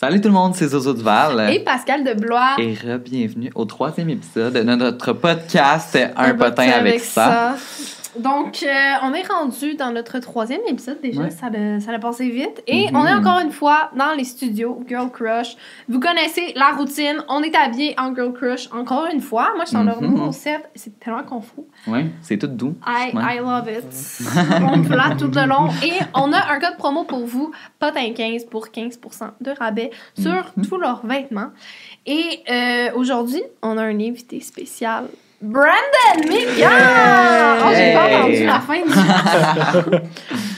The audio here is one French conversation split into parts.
Salut tout le monde, c'est Zozo Duval. Et Pascal de Blois. Et bienvenue au troisième épisode de notre podcast Un, potin, avec, ça. Donc, euh, on est rendu dans notre troisième épisode déjà. Ouais. Ça, a, ça a passé vite. Et Mhm. on est encore une fois dans les studios Girl Crush. Vous connaissez la routine. On est habillé en Girl Crush encore une fois. Moi, je suis leur Mhm. nouveau set. C'est tellement confus. Oui, c'est tout doux. I, Ouais. I love it. on flatte tout le long. Et on a un code promo pour vous, potin15 pour 15% de rabais sur Mhm. tous leurs vêtements. Et euh, aujourd'hui, on a un invité spécial. Brandon Mika! Oh, j'ai pas entendu la fin du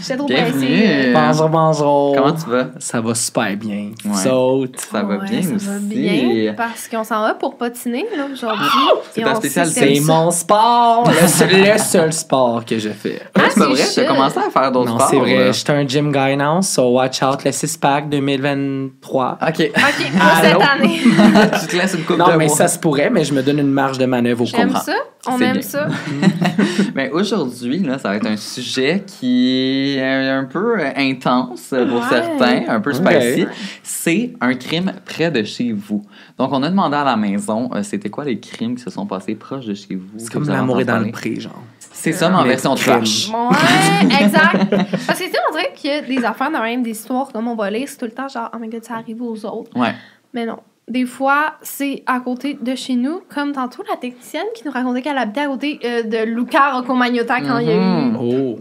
J'étais trop pressée. Bonjour, bonjour. Comment tu vas? Ça va super bien. Ouais. Autres? Ça va Ouais, bien ça aussi. va bien parce qu'on s'en va pour patiner là, aujourd'hui. C'est Et ta spécialité. C'est ça- mon sport. Le seul, le seul sport que je fais. Ah, c'est pas c'est vrai, t'as commencé à faire d'autres Non, sports. c'est vrai. Je suis un gym guy now, so watch out. Le 6-pack 2023. Ok. OK, pour Allô? cette année. tu te laisses une coupe de Non, mais mois. ça se pourrait, mais je me donne une marge de manœuvre au J'aime comprend. ça? On aime bien. ça? Mais aujourd'hui, là, ça va être un sujet qui est un peu intense pour Ouais. certains, un peu spicy. C'est un crime près de chez vous. Donc, on a demandé à la maison, euh, c'était quoi les crimes qui se sont passés proches de chez vous? C'est comme l'amour est dans le pré, genre. C'est ça, mais en version trash. Ouais, exact. Parce que tu sais, on dirait qu'il y a des affaires dans même des histoires comme on va lire, c'est tout le temps genre, oh my god, ça arrive aux autres. Ouais. Mais non. Des fois, c'est à côté de chez nous, comme tantôt la technicienne qui nous racontait qu'elle habitait à côté euh, de Luca Rocco Magnotta quand il y a eu Mhm. Oh.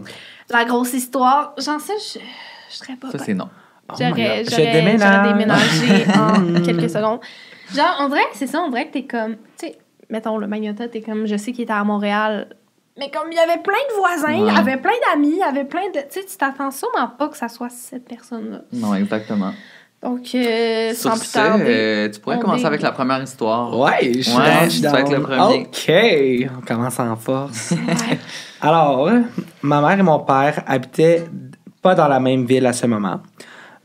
la grosse histoire. J'en sais, je, je serais pas. Ça, c'est non. Oh J'aurais déménagé en quelques secondes. Genre, on dirait que c'est ça, on dirait que t'es comme, tu sais, mettons, le Magnotta, t'es comme, je sais qu'il était à Montréal, mais comme il y avait plein de voisins, il y avait plein d'amis, il y avait plein de. Tu sais, tu t'attends sûrement pas que ça soit cette personne-là. Non, exactement. Donc, euh, Sur sans plus ce, tarder. euh, tu pourrais on commencer est- avec la première histoire. Ouais, je suis Ouais, down, je tu suis être down. le premier. OK, on commence en force. Alors, ma mère et mon père habitaient pas dans la même ville à ce moment.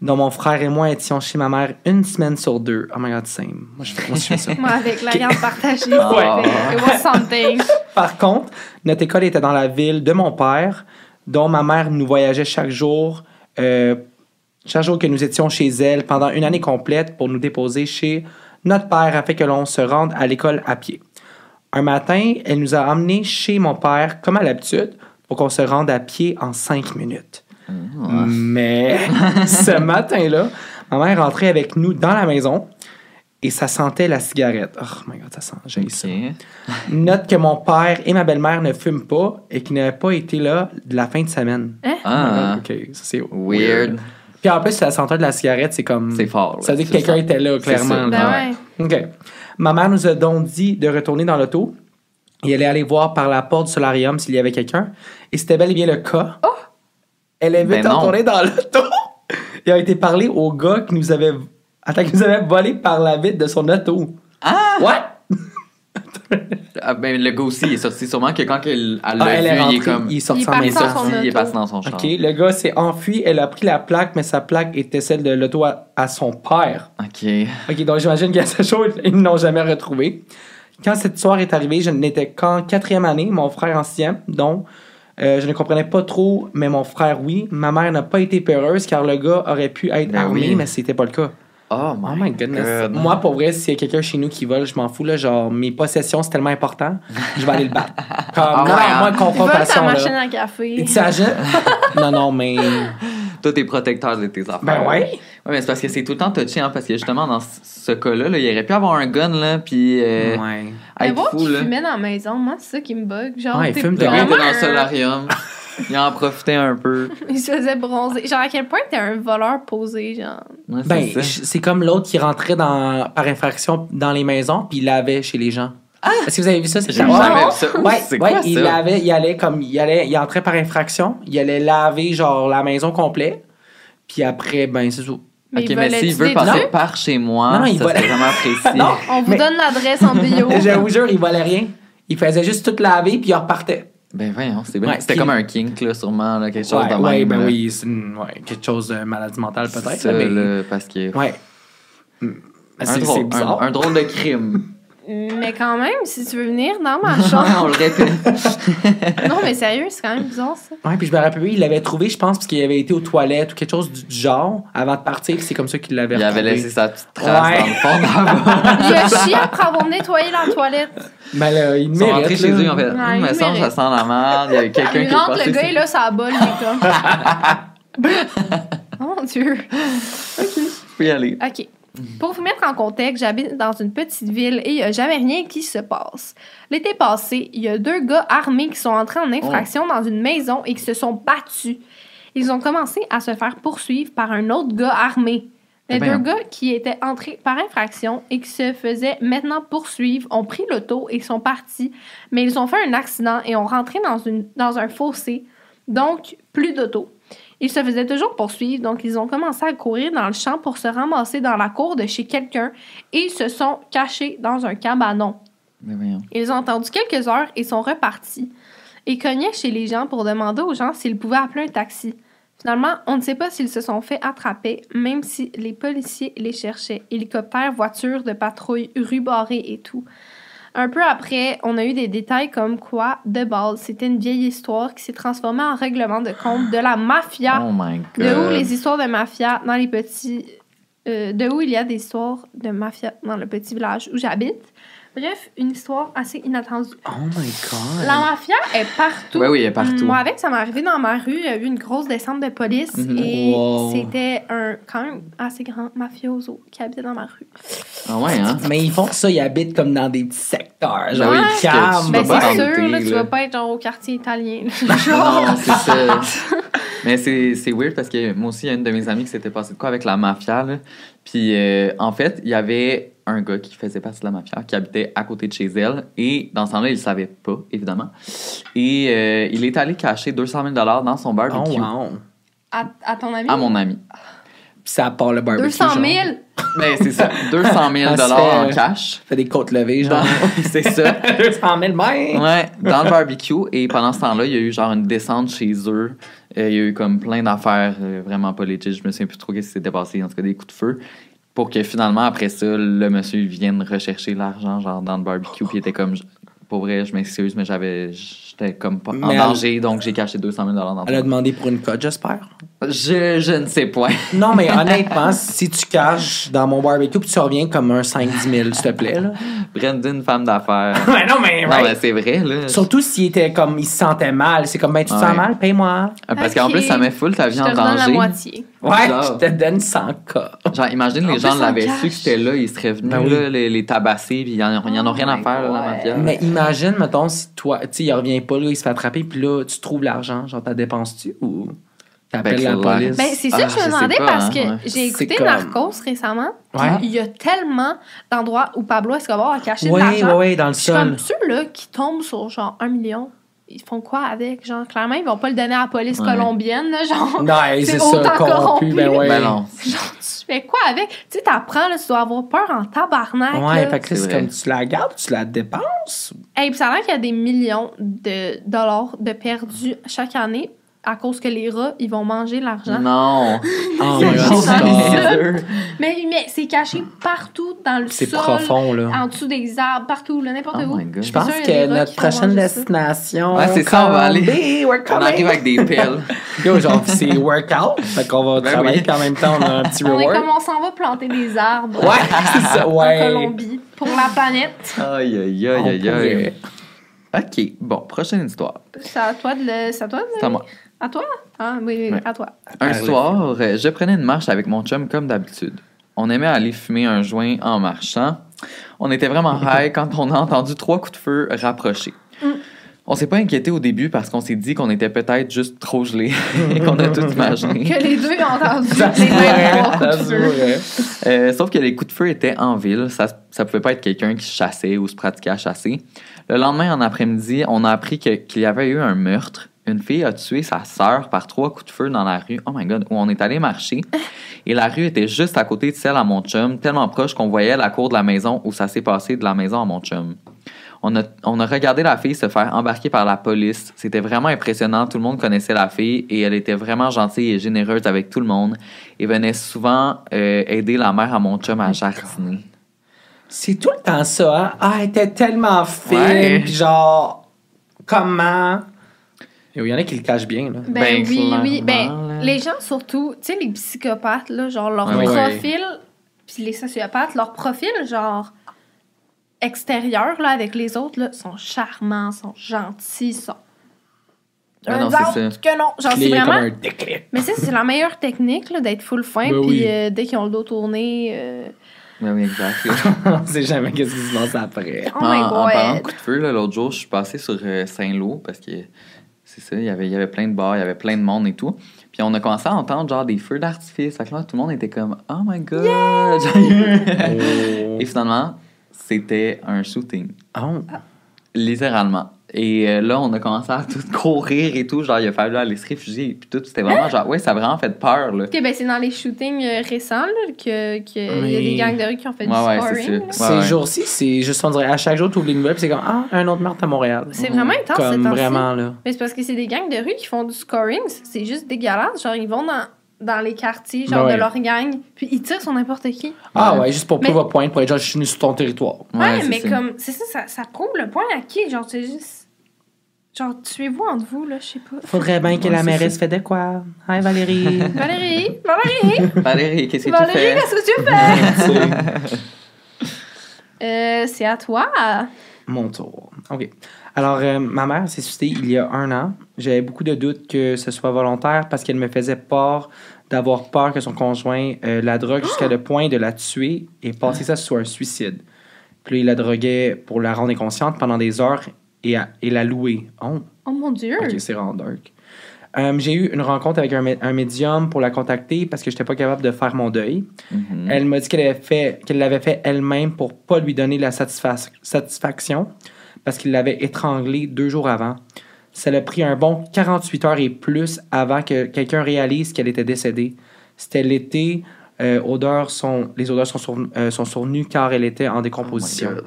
Donc, mon frère et moi étions chez ma mère une semaine sur deux. Oh my god, same. Moi, je fais, moi, je fais ça. Moi, avec la garde partagée, c'était- it was something. Par contre, notre école était dans la ville de mon père, dont ma mère nous voyageait chaque jour, euh, chaque jour que nous étions chez elle pendant une année complète pour nous déposer chez notre père afin que l'on se rende à l'école à pied. Un matin, elle nous a emmenés chez mon père, comme à l'habitude, pour qu'on se rende à pied en cinq minutes. Mais ce matin-là, ma mère rentrait avec nous dans la maison et ça sentait la cigarette. Oh my god, ça sent, j'ai ça. Ok. Note que mon père et ma belle-mère ne fument pas et qu'ils n'avaient pas été là de la fin de semaine. Ah, Ok, ça c'est weird. Puis en plus, la senteur de la cigarette, c'est comme. C'est fort. là. Ça veut dire que quelqu'un était là, clairement. Ben là. ouais. OK. Ma mère nous a donc dit de retourner dans l'auto et elle est allée voir par la porte du solarium s'il y avait quelqu'un. Et c'était bel et bien le cas. Elle est vite Ben retournée dans l'auto et a été parler au gars qui nous avait. Attends, qui nous avait volé par la vitre de son auto. Ah! What? Ah, ben, le gars aussi, il est sorti sûrement que quand elle, elle l'a Ah, elle vu, est rentrée, il est comme. il est sorti Il est en parti même dans temps. son il est passé dans son char. OK, le gars s'est enfui, elle a pris la plaque, mais sa plaque était celle de l'auto à, à son père. OK. OK, donc j'imagine qu'à ce jour, ils ne l'ont jamais retrouvé. Quand cette histoire est arrivée, je n'étais qu'en quatrième année, mon frère en sixième, donc euh, je ne comprenais pas trop, mais mon frère, oui. Ma mère n'a pas été peureuse car le gars aurait pu être Ben armé, oui. mais c'était pas le cas. Oh Oh my goodness. God. Moi, pour vrai, s'il y a quelqu'un chez nous qui vole, je m'en fous. Là, genre, mes possessions, c'est tellement important, je vais aller le battre. Comme, Ah non, ouais, hein? moi, Ils confrontation. machine Là. à café. Non, non, mais. Toi, t'es protecteur de tes affaires. Ben ouais. Ouais, mais c'est parce que c'est tout le temps touché, hein, parce que justement, dans ce- cas-là, là, il aurait pu avoir un gun, là, puis euh, Ouais. Mais voir fou, qu'il là. fumait dans la maison, moi, c'est ça qui me bug. Genre, Ouais, il fume vraiment dans le un- solarium. il en profitait un peu. Il se faisait bronzer. Genre, à quel point t'es un voleur posé, genre? Ouais, Ben, c'est comme l'autre qui rentrait dans, par infraction dans les maisons, puis il l'avait chez les gens. Est-ce que vous avez vu ça? C'est jamais vu ça. Ouais, c'est ouais, quoi il ça? lavait, il allait comme, il allait, il entrait par infraction, il allait laver genre la maison complète, puis après, ben c'est ça. Mais Ok, il mais s'il des veut passer trucs. par chez moi, Non, non, il ça volait. serait vraiment précis. Non. On vous Mais- donne l'adresse en bio. Je vous jure, il volait rien. Il faisait juste tout laver, puis il repartait. Ben voyons, c'est bien. Ouais, C'était comme un kink, là, sûrement, là, quelque chose Ouais, de ouais, même. ben là. oui, c'est une- ouais, quelque chose de maladie mentale peut-être. Ça, là, mais- là, parce que... Ouais. Un C'est drôle, c'est bizarre. un, un drôle de crime. Mais quand même, si tu veux venir dans ma chambre. On le répète. non, mais sérieux, c'est quand même bizarre, ça. Ouais, puis je me rappelle, il l'avait trouvé, je pense, parce qu'il avait été aux toilettes ou quelque chose du genre avant de partir, c'est comme ça qu'il l'avait Il avait laissé sa petite trace Ouais. dans le fond. Il a chié après avoir nettoyé la toilette. Ben là, il Ils sont mérite, rentrés chez eux, ils ont fait Ouais, Hum, mérite. ça sent la merde. Il y a quelqu'un qui est rentre, passé. le gars est là, ça bol, il est comme. oh mon Dieu. Je peux y aller. OK. Pour vous mettre en contexte, j'habite dans une petite ville et il n'y a jamais rien qui se passe. L'été passé, il y a deux gars armés qui sont entrés en infraction Oh. dans une maison et qui se sont battus. Ils ont commencé à se faire poursuivre par un autre gars armé. Les ben. deux gars qui étaient entrés par infraction et qui se faisaient maintenant poursuivre ont pris l'auto et sont partis, mais ils ont fait un accident et ont rentré dans, une, dans un fossé, donc plus d'auto. Ils se faisaient toujours poursuivre, donc ils ont commencé à courir dans le champ pour se ramasser dans la cour de chez quelqu'un et ils se sont cachés dans un cabanon. Ils ont attendu quelques heures et sont repartis. Ils cognaient chez les gens pour demander aux gens s'ils pouvaient appeler un taxi. Finalement, on ne sait pas s'ils se sont fait attraper, même si les policiers les cherchaient. Hélicoptères, voitures de patrouille, rues barrées et tout. Un peu après, on a eu des détails comme quoi, de base, c'était une vieille histoire qui s'est transformée en règlement de compte de la mafia. Oh my god. De où les histoires de mafia dans les petits. euh, de où il y a des histoires de mafia dans le petit village où j'habite. Bref, une histoire assez inattendue. Oh my god. La mafia est partout. Ouais, oui, il est partout. Moi, avec, ça m'est arrivé dans ma rue. Il y a eu une grosse descente de police Mhm. et Wow. c'était un quand même assez grand mafioso qui habitait dans ma rue. Ah ouais, hein? Mais ils font ça, ils habitent comme dans des petits secteurs. Genre, oui, ils calment. Ben, c'est sûr, là, tu vas pas être genre au quartier italien. Non, c'est ça. Mais c'est c'est weird parce que moi aussi, il y a une de mes amies qui s'était passé de quoi avec la mafia. Là. Puis euh, en fait, il y avait un gars qui faisait partie de la mafia qui habitait à côté de chez elle. Et dans ce temps-là, il le savait pas, évidemment. Et euh, il est allé cacher 200 000 dans son Oh, barbecue wow. à, à ton avis? à mon ami. Puis ça part le barbecue. 200 000? genre. Mais c'est ça, 200 000 Ah, c'est- en cash. Fait des côtes levées, genre. Dans- c'est ça. 200 000 même. Ouais, dans le barbecue. Et pendant ce temps-là, il y a eu genre une descente chez eux. Euh, il y a eu comme plein d'affaires euh, vraiment pas. Je me souviens plus trop ce qui s'était passé, en tout cas des coups de feu. Pour que finalement, après ça, le monsieur vienne rechercher l'argent genre dans le barbecue. Puis il était comme, pour vrai, je m'excuse, mais j'avais, j'étais comme pas en Mais elle- danger, donc j'ai caché 200 000 dans Elle a demandé pour une cote, j'espère? je, je ne sais point. Non, mais honnêtement, si tu caches dans mon barbecue puis tu reviens comme un 5-10 000, s'il te plaît, là. Brandon, femme d'affaires. Non, mais, Non, mais c'est vrai, là. Surtout s'il était comme, il se sentait mal. C'est comme, ben, tu te Ouais. sens mal, paye-moi. Parce qu'en plus, ça met full ta vie Je te en redonne la danger. moitié. Ouais, je te donne 100 cas. Genre, imagine En les gens en l'avaient su que j'étais là, ils seraient venus Ben oui. là, les, les tabasser, puis ils en, ils en ont Oh rien à my faire, là, la mafia. Mais imagine, mettons, si toi, tu sais, il revient pas, là, il se fait attraper, puis là, tu trouves l'argent, genre, t'as dépenses-tu ou t'appelles Ben, la police? Ben, c'est ça Ah, que je je me demandais pas, parce hein, que ouais. j'ai écouté comme- Narcos récemment. Ouais. Il y a tellement d'endroits où Pablo Escobar a caché de Oui, oui, l'argent. oui, dans le suis comme sol. ceux-là qui tombent sur genre un million. Ils font quoi avec? Genre, clairement, ils vont pas le donner à la police Ouais. colombienne, là, genre. Non, C'est ça, corrompu, corrompu. ben ouais. Ben non. Genre, tu fais quoi avec? Tu sais, t'apprends, là, tu dois avoir peur en tabarnak. Ouais, là. fait que là, C'est comme tu la gardes, tu la dépenses? Hey, puis ça a l'air qu'il y a des millions de dollars de perdus chaque année à cause que les rats, ils vont manger l'argent. Non. Oh C'est my God, c'est. Mais, mais c'est caché partout dans le C'est sol. profond, là. En dessous des arbres, partout, là, n'importe Oh où. my God. Je pense C'est sûr, que notre prochaine destination. Ouais, c'est ça, on va aller- On arrive avec des pelles. Yo, genre, c'est workout. Fait qu'on va Ben travailler, oui. en même temps, on a un petit On est comme on s'en va planter des arbres Ouais, c'est ça, en. Colombie pour la planète. Aïe, aïe, aïe, aïe, aïe. OK, bon, prochaine histoire. C'est à toi de le. C'est à toi de C'est à moi. À toi? Ah oui, oui, Ouais. à toi. Un oui. soir, euh, je prenais une marche avec mon chum comme d'habitude. On aimait aller fumer un joint en marchant. On était vraiment high quand on a entendu trois coups de feu rapprochés. On s'est pas inquiété au début parce qu'on s'est dit qu'on était peut-être juste trop gelés et qu'on a tout imaginé. Que les deux ont entendu Ça les mêmes. Euh, sauf que les coups de feu étaient en ville. Ça, ça pouvait pas être quelqu'un qui chassait ou se pratiquait à chasser. Le lendemain, en après-midi, on a appris qu'il y avait eu un meurtre. Une fille a tué sa sœur par trois coups de feu dans la rue. Oh my god, où on est allé marcher. Et la rue était juste à côté de celle à mon chum, tellement proche qu'on voyait la cour de la maison où ça s'est passé de la maison à mon chum. On a, on a regardé la fille se faire embarquer par la police. C'était vraiment impressionnant. Tout le monde connaissait la fille et elle était vraiment gentille et généreuse avec tout le monde et venait souvent euh, aider la mère à mon chum à jardiner. C'est tout le temps ça, hein? Ah, elle était tellement fine, Ouais. genre, comment? Il y en a qui le cachent bien, là. Ben, Ben, oui, oui. Ben, les gens, surtout, tu sais, les psychopathes, là, genre, leur profil, puis les sociopathes, leur profil, genre, extérieur, là, avec les autres, là, sont charmants, sont gentils, sont. Ben non, ça. que non. Vraiment. un déclic. Mais ça, c'est la meilleure technique, là, d'être full fin, Ben puis oui. euh, dès qu'ils ont le dos tourné. euh, Ben oui, exact. On sait jamais qu'est-ce qui se passe après. Oh my en, en god. parlant de coup de feu, là, l'autre jour, je suis passé sur euh, Saint-Lô parce que c'est ça, il y avait- il y avait plein de bars, il y avait plein de monde et tout. Puis on a commencé à entendre genre des feux d'artifice. Fait que là, tout le monde était comme Oh my god! Oh. et finalement, c'était un shooting. Oh. Littéralement. Et euh, là, on a commencé à tout courir et tout. Genre, il a fallu aller se réfugier. Puis tout, c'était vraiment genre, ouais, ça a vraiment fait peur, là. Ok, ben c'est dans les shootings euh, récents là, que, que y a des gangs de rue qui ont fait Ouais, du scoring. Ces ouais. jours-ci, c'est juste, on dirait, à chaque jour, tu ouvres les nouvelles, puis c'est comme, ah, un autre meurtre à Montréal. C'est vraiment intense, Comme vraiment, là. Mais c'est parce que c'est des gangs de rue qui font du scoring. C'est juste dégueulasse. Genre, ils vont dans, dans les quartiers, genre Ouais. de leur gang, puis ils tirent sur n'importe qui. Ah Ouais. ouais, juste pour Mais- prouver un point, pour être genre, je suis sur ton territoire. Ouais, mais ça. comme, c'est ça, ça, ça prouve le point à qui? Genre, c'est juste. Genre, tuez-vous entre vous, là, je sais pas. Faudrait bien que Ouais, la mairesse fait de quoi? Hi Valérie? Valérie! Valérie! Valérie, qu'est-ce que tu Valérie, fais? qu'est-ce que tu fais? euh, c'est à toi. Mon tour. OK. Alors, euh, ma mère s'est suicidée il y a un an. J'avais beaucoup de doutes que ce soit volontaire parce qu'elle me faisait peur d'avoir peur que son conjoint euh, la drogue jusqu'à le point de la tuer et passer ça sur un suicide. Puis là, il la droguait pour la rendre inconsciente pendant des heures et, à- et la louer. Oh, Oh mon dieu! OK, c'est dark. Euh, j'ai eu une rencontre avec un, mé- un médium pour la contacter parce que je n'étais pas capable de faire mon deuil. Mhm. Elle m'a dit qu'elle avait fait, qu'elle l'avait fait elle-même pour pas lui donner la satisfa- satisfaction parce qu'il l'avait étranglée deux jours avant. Ça l'a pris un bon 48 heures et plus avant que quelqu'un réalise qu'elle était décédée. C'était l'été. euh, odeurs sont, les odeurs sont, surven- euh, sont survenues car elle était en décomposition. Oh.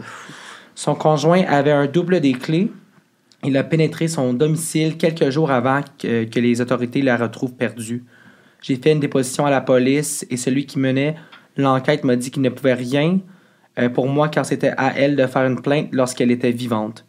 Son conjoint avait un double des clés. Il a pénétré son domicile quelques jours avant que, que les autorités la retrouvent perdue. J'ai fait une déposition à la police et celui qui menait l'enquête m'a dit qu'il ne pouvait rien euh, pour moi car c'était à elle de faire une plainte lorsqu'elle était vivante.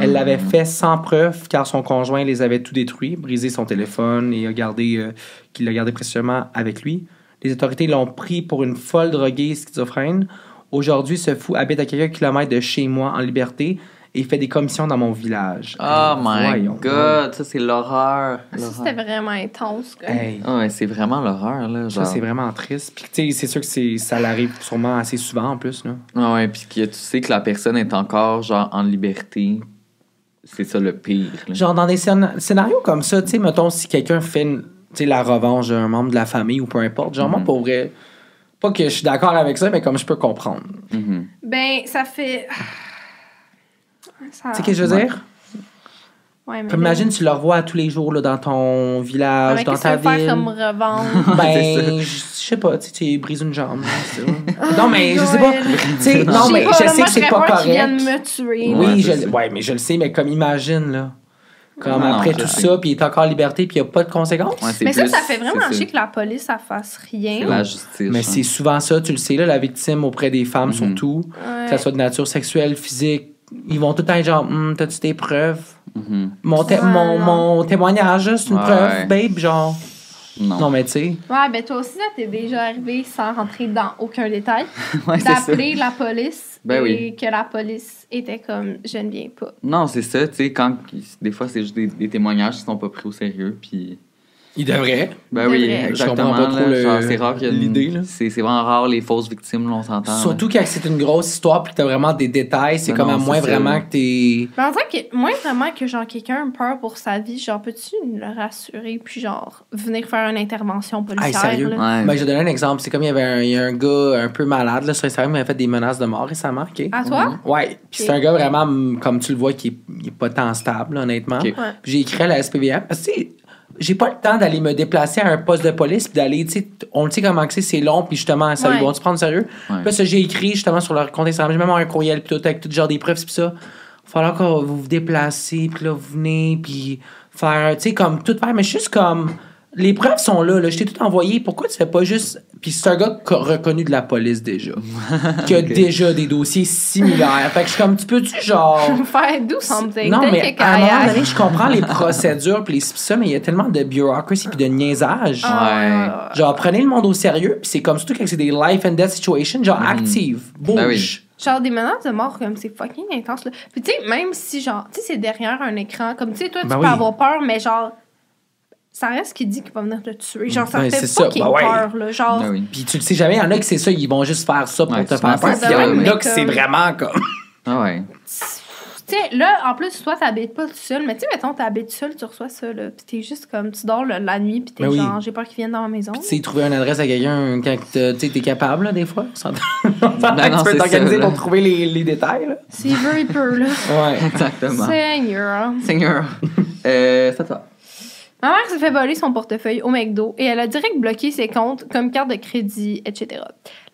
Elle l'avait fait sans preuve car son conjoint les avait tout détruits, brisé son téléphone et euh, qu'il l'a gardé précieusement avec lui. Les autorités l'ont pris pour une folle droguée schizophrène. Aujourd'hui, ce fou habite à quelques kilomètres de chez moi en liberté et fait des commissions dans mon village. Oh my Voyons god, ça c'est l'horreur. Ça, c'était vraiment intense. Hey, Ah ouais, c'est vraiment l'horreur, là. ça, c'est vraiment triste. Puis, tu sais, c'est sûr que c'est, ça l'arrive sûrement assez souvent en plus. Là. Ah ouais, puis que tu sais que la personne est encore, genre, en liberté. C'est ça le pire. là. Genre, dans des scén- scénarios comme ça, tu sais, mettons, si quelqu'un fait une- tu sais, la revanche d'un membre de la famille ou peu importe, genre, moi, Mhm. pour vrai, pas que je suis d'accord avec ça, mais comme je peux comprendre. Mhm. Ben, ça fait. Ça... Tu sais, qu'est-ce que je veux Ouais. dire? Ouais, mais imagine, tu le revois à tous les jours là, dans ton village, mais dans qu'est-ce que ta tu veux faire ville. comme revente? C'est Ben, je sais pas, tu sais, tu brises une jambe. non, mais je sais pas. Joël. Tu sais, non, mais pas, je sais que c'est pas correct. viennent me tuer. Oui, je, ouais, mais je le sais, mais comme imagine, là. Comme Non, après tout sais. ça, puis il est encore en liberté, puis il n'y a pas de conséquences. Ouais, Mais ça, plus- ça fait vraiment chier que la police, ça fasse rien. La justice. mais hein. c'est souvent ça, tu le sais, là, la victime auprès des femmes, Mhm. surtout, Ouais. que ce soit de nature sexuelle, physique, ils vont tout le temps être genre, Hum, t'as-tu des preuves? Mhm. Mon, Ouais, mon, mon témoignage, là, c'est une Ouais. preuve, babe, genre. Non. Non, mais tu sais. Ouais, ben toi aussi, ça t'es déjà arrivé sans rentrer dans aucun détail, Ouais, c'est ça. d'appeler la police Ben et oui. que la police était comme je ne viens pas. Non, c'est ça, tu sais, quand des fois c'est juste des, des témoignages qui sont pas pris au sérieux, puis. Il devrait. Ben oui, vrai. Je exactement. comprends pas trop là, c'est rare l'idée, là. C'est vraiment rare les fausses victimes, là, on s'entend. là. Surtout quand c'est une grosse histoire, puis que t'as vraiment des détails, c'est Ben comme non, à moins vraiment que t'es. Mais en vrai, que, moins vraiment que genre quelqu'un a peur pour sa vie, genre peux-tu le rassurer puis genre venir faire une intervention policière? Hey, sérieux? là? Ouais. Ben, je vais donner un exemple. C'est comme il y avait un, il y a un gars un peu malade là, sur Instagram qui avait fait des menaces de mort récemment. OK? À toi? Ouais. Puis c'est un gars vraiment, mm, comme tu le vois, qui est, il est pas tant stable, honnêtement. Ok. Ouais. Puis j'ai écrit à la SPVM. Parce que, j'ai pas le temps d'aller me déplacer à un poste de police puis d'aller, tu sais, on le sait comment que c'est, c'est long, puis justement, ça Ouais. ils vont se prendre sérieux. Ouais. Puis là, j'ai écrit justement sur leur compte Instagram, j'ai même un courriel, puis tout, avec tout genre des preuves, puis ça. Il va falloir que vous vous déplacez, puis là, vous venez, puis faire, tu sais, comme tout faire, mais juste comme les preuves sont là, là. Je t'ai tout envoyé. Pourquoi tu fais pas juste. Puis c'est un gars co- reconnu de la police déjà. qui a déjà des dossiers similaires. Fait que je suis comme, tu peux-tu genre. Faire do something. Non, mais à un moment donné, je comprends les procédures puis les ça, mais il y a tellement de bureaucracy puis de niaisage. Ah, Genre, prenez le monde au sérieux, puis c'est comme surtout quand c'est des life and death situations, genre active, bouge. Ben oui. Genre des menaces de mort comme c'est fucking intense là. Puis tu sais même si genre tu sais c'est derrière un écran comme tu sais toi tu Ben peux oui. avoir peur mais genre ça reste qui dit qu'il va venir te tuer. Genre ça me fait c'est ça. fucking Ben ouais. peur là. Genre Ben oui. Puis tu le sais jamais, il y en a qui c'est ça, ils vont juste faire ça pour Ouais, te faire peur. il y en a que c'est vraiment comme. Ah ouais. tu sais là en plus toi t'habites pas tout seul mais tu sais mettons t'habites seul tu reçois ça là puis t'es juste comme tu dors la nuit puis t'es Ben oui. genre j'ai peur qu'ils viennent dans ma maison. Tu sais, trouver une adresse à quelqu'un quand tu sais, t'es capable, là, des fois. Que tu peux c'est t'organiser pour trouver les, les détails, là. S'il veut il peut là. Ouais. Exactement. Seigneur. Seigneur. euh, c'est à toi. Ma mère s'est fait voler son portefeuille au McDo et elle a direct bloqué ses comptes comme carte de crédit, etc.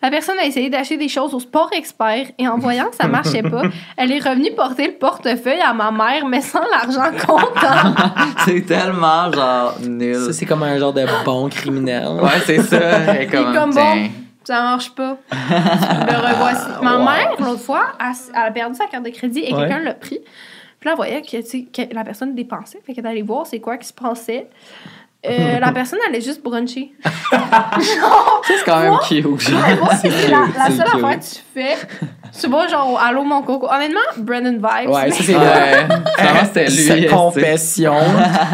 La personne a essayé d'acheter des choses au Sport Expert et en voyant que ça marchait pas, elle est revenue porter le portefeuille à ma mère mais sans l'argent comptant. c'est tellement genre nul. Ça, c'est comme un genre de bon criminel. Ouais, c'est ça. Et comme, bon. Ça marche pas. Le revoici. Ma Wow. mère, l'autre fois, elle, a perdu sa carte de crédit et Ouais. quelqu'un l'a pris. Puis là, elle voyait que, que la personne dépensait. Fait qu'elle allée voir c'est quoi qui se passait. Euh, la personne allait juste bruncher. C'est quand même cute. Genre. Ouais, moi, c'est la, cute, la seule cute. affaire que tu fais. Tu vois, genre, allô mon coco. Honnêtement, Brennan Vibes. Ouais, ça, c'est. Finalement, c'était lui. Cette confession.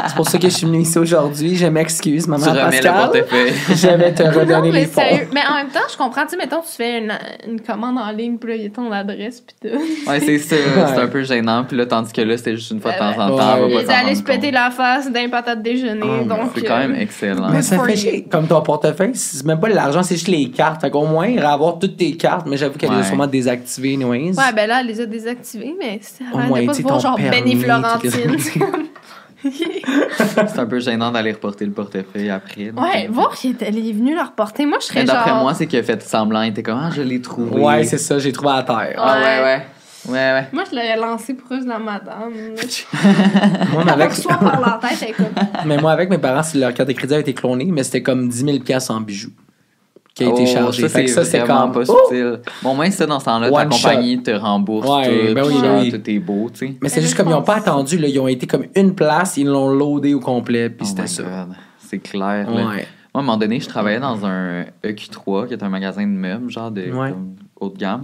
c'est pour ça que je suis venue ici aujourd'hui. Je m'excuse, maman Tu remets le portefeuille. Je vais te Non, redonner mais les fonds. sérieux. Mais en même temps, je comprends. Tu sais, mettons, tu fais une, une commande en ligne, puis là, il y a ton adresse, puis tout. Ouais, c'est ça. Ouais. C'est un peu gênant. Puis là, tandis que là, c'était juste une fois de temps en temps. Ils allaient se péter la face d'un patate déjeuner. Oh, donc, C'est quand même euh, excellent. Mais ça fait chier. Comme ton portefeuille, c'est même pas l'argent, c'est juste les cartes. Fait qu'au moins, il va avoir toutes tes cartes, mais j'avoue qu'elle Ouais. est sûrement désactivée, anyways. Ouais, ben là, elle les a désactivés, mais moins, de pas sais, voir genre permis, Benny Florentine. C'est un peu gênant d'aller reporter le portefeuille après. donc, ouais, euh, voir qu'il est, il est venu le reporter. Moi, je serais Mais genre. d'après moi, c'est qu'il a fait semblant. Il était comme, ah, je l'ai trouvé. Ouais, c'est ça, j'ai trouvé à terre. Ah, ouais, Ouais. ouais. Ouais. Moi, je l'aurais lancé pour de la madame. Moi, mais avec, Soit par la tête, elle est comme. mais moi, avec mes parents, leur carte de crédit a été clonée, mais c'était comme 10 000 piastres en bijoux qui a été Oh, chargé. Ça, que c'est comme. pas Oh! subtil. Bon, au moins, ça, dans ce temps-là, ta compagnie te rembourse Ouais, tout. ben oui, puis ben genre, oui. Tout est beau, tu sais. Mais c'est juste comme ils n'ont pas attendu, là, ils ont été comme une place, ils l'ont loadé au complet, puis Oh c'était ça. C'est clair. là. Moi, à un moment donné, je travaillais dans un EQ3, qui est un magasin de meubles, genre de Ouais. comme, haut de gamme.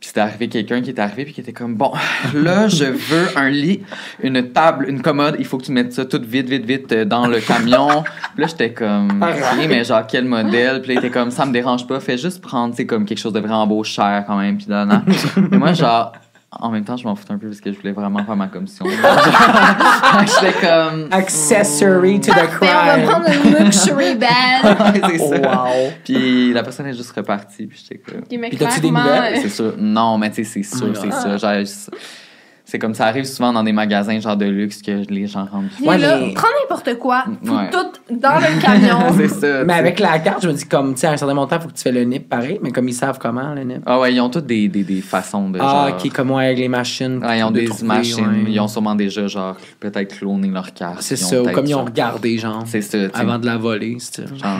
Puis c'était arrivé quelqu'un qui est arrivé puis qui était comme bon, là je veux un lit, une table, une commode, il faut que tu mettes ça tout vite vite vite euh, dans le camion. puis là j'étais comme OK, mais genre quel modèle? Puis là il était comme ça me dérange pas, fais juste prendre c'est comme quelque chose de vraiment beau cher quand même puis là. Mais moi genre en même temps, je m'en foutais un peu parce que je voulais vraiment faire ma commission. J'étais comme Accessory to the Parfait, on va crime. prendre une luxury bag. Ouais, c'est ça. Wow. Puis la personne est juste repartie puis j'étais comme Puis t'as-tu des nouvelles? c'est sûr. Non, mais tu sais, c'est sûr, Ouais. c'est sûr. C'est comme ça arrive souvent dans des magasins genre de luxe que les gens rentrent. Ouais, là, mais- prends n'importe quoi, fous Ouais. tout dans le camion. c'est ça. Mais avec la carte, je me dis comme, tu sais, à un certain montant, il faut que tu fais le NIP pareil, mais comme ils savent comment, le NIP. Ah ouais, ils ont toutes des, des, des façons de Ah, genre. ok, comme moi avec les machines. Ouais, ils ont de des trouver, machines. ouais. Ils ont sûrement déjà genre peut-être cloné leur carte. C'est ça, ou comme ils ont regardé, genre, C'est ça, avant de la voler, c'est Genre,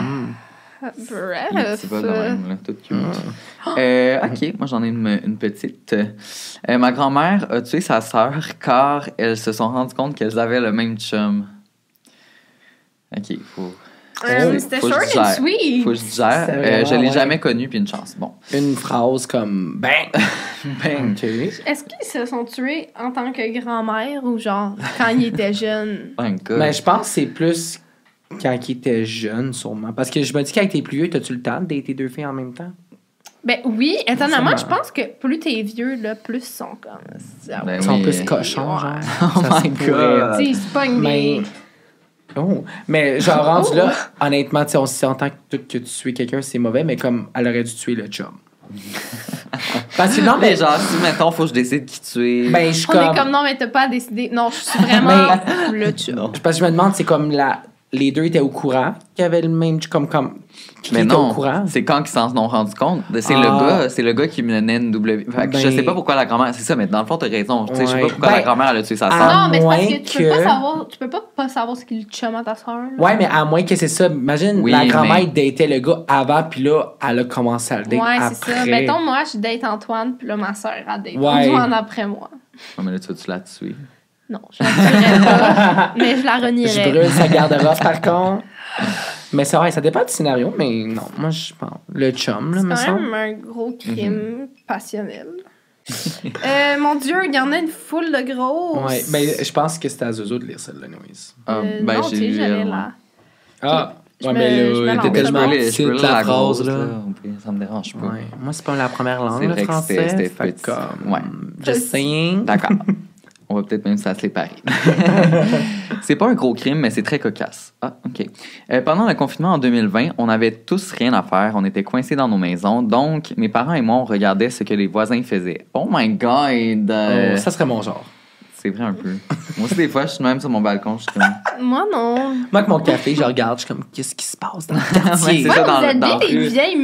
Bref. c'est pas de même, là, tout cute. Euh, ok, moi j'en ai une, une petite. Euh, ma grand-mère a tué sa sœur car elles se sont rendues compte qu'elles avaient le même chum. Ok, faut. Oh, C'était que short je and sweet. Faut que je digère. Euh, je l'ai ouais. jamais connu, puis une chance. Bon. Une phrase comme, ben, Ben, ok. Est-ce qu'ils se sont tués en tant que grand-mère ou genre quand ils étaient jeunes? un gars. Mais je pense que c'est plus quand ils étaient jeunes, sûrement. Parce que je me dis qu'avec tes plus vieux, t'as-tu le temps de dater deux filles en même temps? Ben oui, étonnamment, je pense que plus t'es vieux, là, plus ils sont comme. Ah. Ben Ils sont plus cochons, genre. Oh Ça my. God. Ils se pognent des. Mais. Oh. Mais genre, rendu là, honnêtement, on s'entend que, que tu tuer quelqu'un, c'est mauvais, mais comme elle aurait dû tuer le chum. Parce que non, mais mais genre, si mettons, faut que je décide qui tuer. Ben, je suis On comme. est comme non, mais t'as pas à décider. Non, je suis vraiment le chum. Parce que je me demande, c'est comme la, les deux étaient au courant qu'il y avait le même comme comme qui Mais était non, au courant. c'est quand ils s'en sont rendus compte. C'est Ah. le gars, c'est le gars qui menait une W. Fait que Ben- je sais pas pourquoi la grand-mère. C'est ça, mais dans le fond, t'as raison. Tu sais, Je sais pas pourquoi Ben, la grand-mère elle a tué sa sœur. Non, mais c'est parce moins que tu peux pas savoir, tu peux pas, pas savoir ce qu'il chum à ta soeur. Ouais, mais à moins que c'est ça. Imagine, Oui, la grand-mère mais- datait le gars avant, puis là, elle a commencé à le date Ouais, après. c'est ça. Mettons, moi, je date Antoine, puis là, ma soeur a date Ouais. Antoine après moi. Ouais, mais là, tu vas-tu la tuer? Non, je la pas, mais je la Je renierais. brûle sa garde-robe, par contre. Mais c'est vrai, ça dépend du scénario, mais non, moi, je pense. Le chum, là, C'est me quand semble. même un gros crime passionnel. Euh, mon Dieu, il y en a une foule de grosses. Ouais, mais je pense que c'était à Zozo de lire celle-là, Louise. Ah, Euh, ben, non, j'ai j'allais elle, là. Ah, Je ouais, me- mais je là, t'es Je tellement je petite, la la phrase, grosse, là. là. Ça me dérange pas. Ouais. Moi, c'est pas la première langue, C'est le vrai que français. c'était- comme, Ouais. Just saying. D'accord. On va peut-être même se séparer. c'est pas un gros crime, mais c'est très cocasse. Ah, OK. Euh, pendant le confinement en 2020, on avait tous rien à faire. On était coincés dans nos maisons. Donc, mes parents et moi, on regardait ce que les voisins faisaient. Oh my God! Euh, Oh, ça serait mon genre. C'est vrai un peu. moi aussi, des fois, je suis même sur mon balcon. Je suis comme... Moi, non. Moi, avec mon café, je regarde, je suis comme, qu'est-ce qui se passe dans le Ouais, quartier? c'est Moi, ça, vous dans- êtes dans des rue. vieilles